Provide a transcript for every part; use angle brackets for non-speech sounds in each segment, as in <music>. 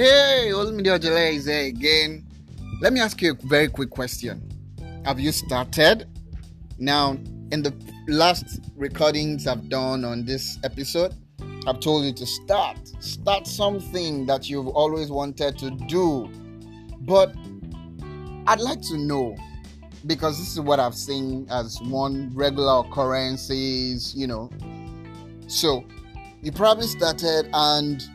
Hey, Olumide Ojale is here again. Let me ask you a very quick question. Have you started? Now, in the last recordings I've done on this episode, I've told you to start. Start something that you've always wanted to do. But I'd like to know because this is what I've seen as one regular occurrences, you know. So, you probably started and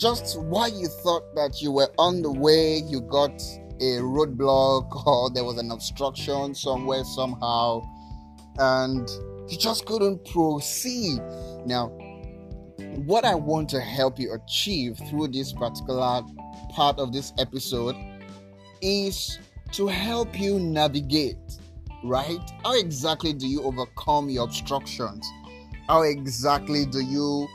just why you thought that you were on the way, you got a roadblock <laughs> or there was an obstruction somewhere somehow and you just couldn't proceed. Now, what I want to help you achieve through this particular part of this episode is to help you navigate, right? How exactly do you overcome your obstructions? How exactly do you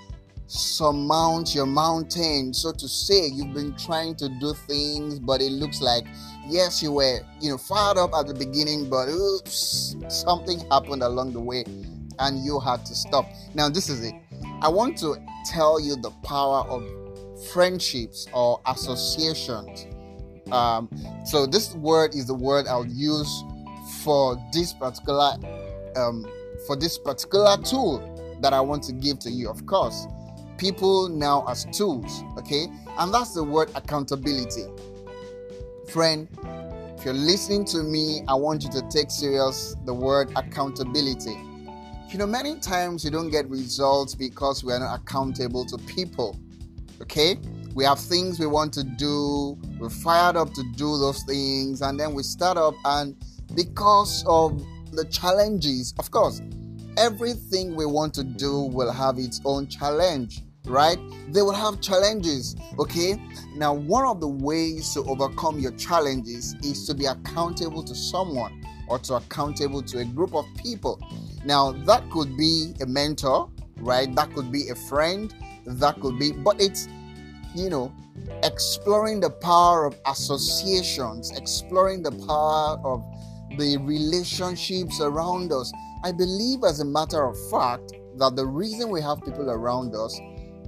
surmount your mountain, so to say? You've been trying to do things, but it looks like yes, you were, you know, fired up at the beginning, but oops, something happened along the way and you had to stop. Now, this is it. I want to tell you the power of friendships or associations. Um, so, this word is the word I'll use for this particular um, for this particular tool that I want to give to you. Of course, people now as tools, okay, and that's the word accountability. Friend, if you're listening to me, I want you to take serious the word accountability. You know, many times we don't get results because we are not accountable to people. Okay? We have things we want to do, we're fired up to do those things, and then we start up, and because of the challenges, of course, everything we want to do will have its own challenge right? They will have challenges, okay? Now, one of the ways to overcome your challenges is to be accountable to someone or to accountable to a group of people. Now, that could be a mentor, right? That could be a friend, that could be, but it's, you know, exploring the power of associations, exploring the power of the relationships around us. I believe, as a matter of fact, that the reason we have people around us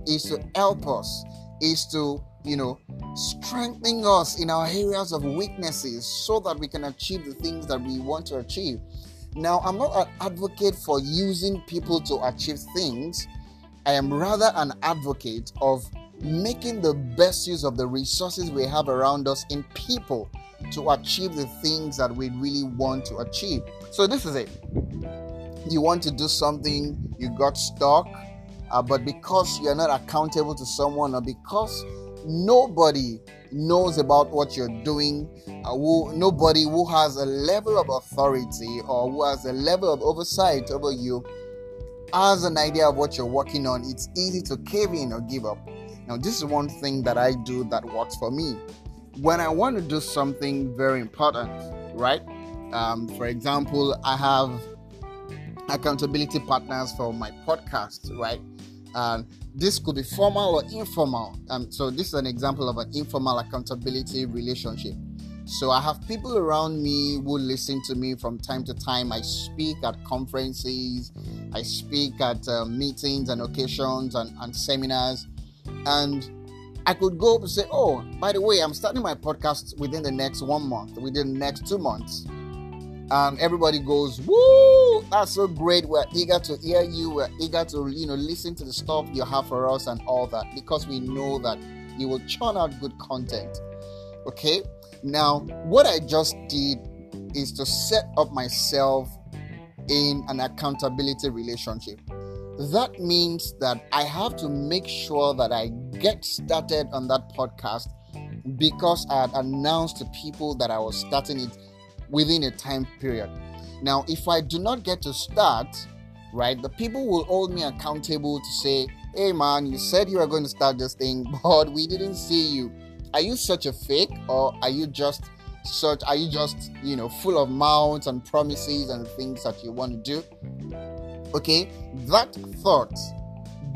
is to help us, is to, you know, strengthen us in our areas of weaknesses so that we can achieve the things that we want to achieve. Now, I'm not an advocate for using people to achieve things. I am rather an advocate of making the best use of the resources we have around us in people to achieve the things that we really want to achieve. So, this is it. You want to do something, you got stuck, uh, but because you're not accountable to someone or because nobody knows about what you're doing uh, who, nobody who has a level of authority or who has a level of oversight over you has an idea of what you're working on it's easy to cave in or give up. Now this is one thing that i do that works for me. When i want to do something very important right? Um, for example i have accountability partners for my podcast right and this could be formal or informal. Um, so this is an example of an informal accountability relationship. So I have people around me who listen to me from time to time. I speak at conferences, I speak at uh, meetings and occasions and, and seminars, and I could go up and say, "Oh, by the way, I'm starting my podcast within the next one month, within the next two months." And everybody goes, "Woo! That's so great! We're eager to hear you. We're eager to you know listen to the stuff you have for us and all that because we know that you will churn out good content." Okay. Now, what I just did is to set up myself in an accountability relationship. That means that I have to make sure that I get started on that podcast because I had announced to people that I was starting it within a time period. Now, if I do not get to start, right, the people will hold me accountable to say, hey man, you said you were going to start this thing, <laughs> but we didn't see you. Are you such a fake or are you just such are you just you know full of mouths and promises and things that you want to do? Okay, that thought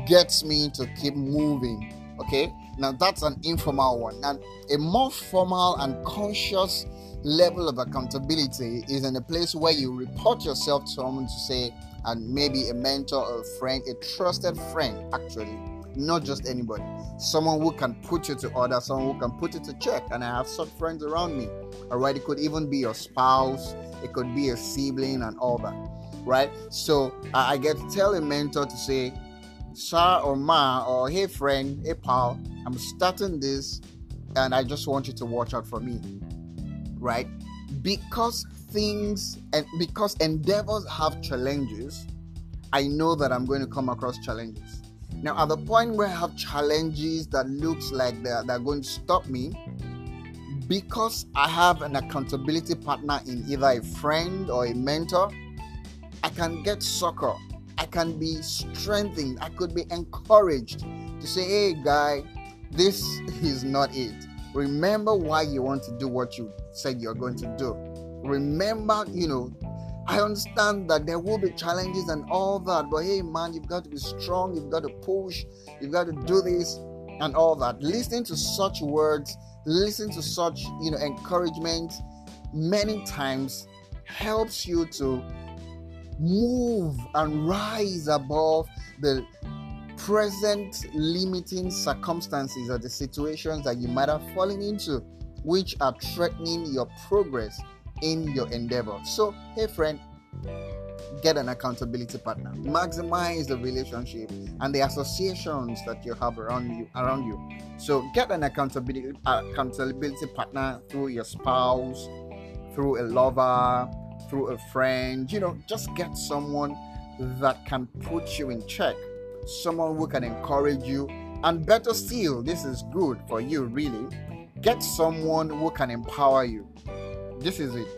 gets me to keep moving. Okay, now that's an informal one. And a more formal and conscious level of accountability is in a place where you report yourself to someone to say, and maybe a mentor or a friend, a trusted friend, actually, not just anybody. Someone who can put you to order, someone who can put you to check. And I have such friends around me. All right, it could even be your spouse, it could be a sibling, and all that. Right? So I get to tell a mentor to say, Sir or Ma, or hey friend, hey pal, I'm starting this and I just want you to watch out for me. Right? Because things and because endeavors have challenges, I know that I'm going to come across challenges. Now, at the point where I have challenges that looks like they're, they're going to stop me, because I have an accountability partner in either a friend or a mentor, I can get succor. I can be strengthened. I could be encouraged to say, hey, guy, this is not it. Remember why you want to do what you said you're going to do. Remember, you know, I understand that there will be challenges and all that, but hey, man, you've got to be strong, you've got to push, you've got to do this and all that. Listening to such words, listening to such, you know, encouragement many times helps you to move and rise above the present limiting circumstances or the situations that you might have fallen into, which are threatening your progress in your endeavor. So, hey, friend, get an accountability partner. Maximize the relationship and the associations that you have around you. Around you. So, get an accountability accountability partner through your spouse, through a lover, through a friend. You know, just get someone that can put you in check, someone who can encourage you, and better still, this is good for you, really. Get someone who can empower you this is it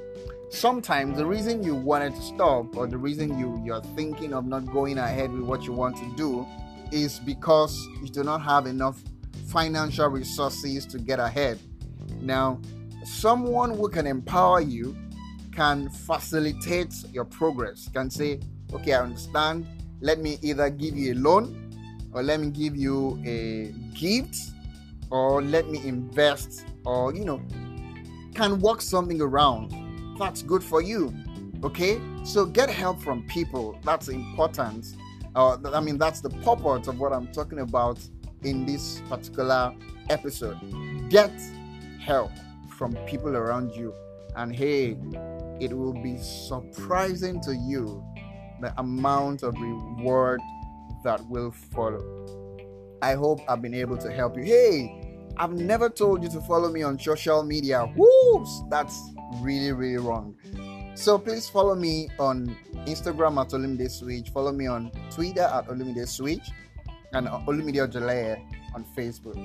sometimes the reason you wanted to stop or the reason you you're thinking of not going ahead with what you want to do is because you do not have enough financial resources to get ahead now someone who can empower you can facilitate your progress can say okay i understand let me either give you a loan or let me give you a gift or let me invest or you know can work something around. That's good for you. Okay? So get help from people. That's important. Uh, I mean, that's the purpose of what I'm talking about in this particular episode. Get help from people around you. And hey, it will be surprising to you the amount of reward that will follow. I hope I've been able to help you. Hey, I've never told you to follow me on social media. Whoops, that's really, really wrong. So please follow me on Instagram at Olumide Switch. Follow me on Twitter at Olumide Switch and Olumide Ojale on Facebook.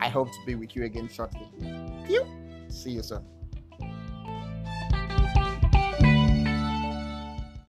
I hope to be with you again shortly. See you soon.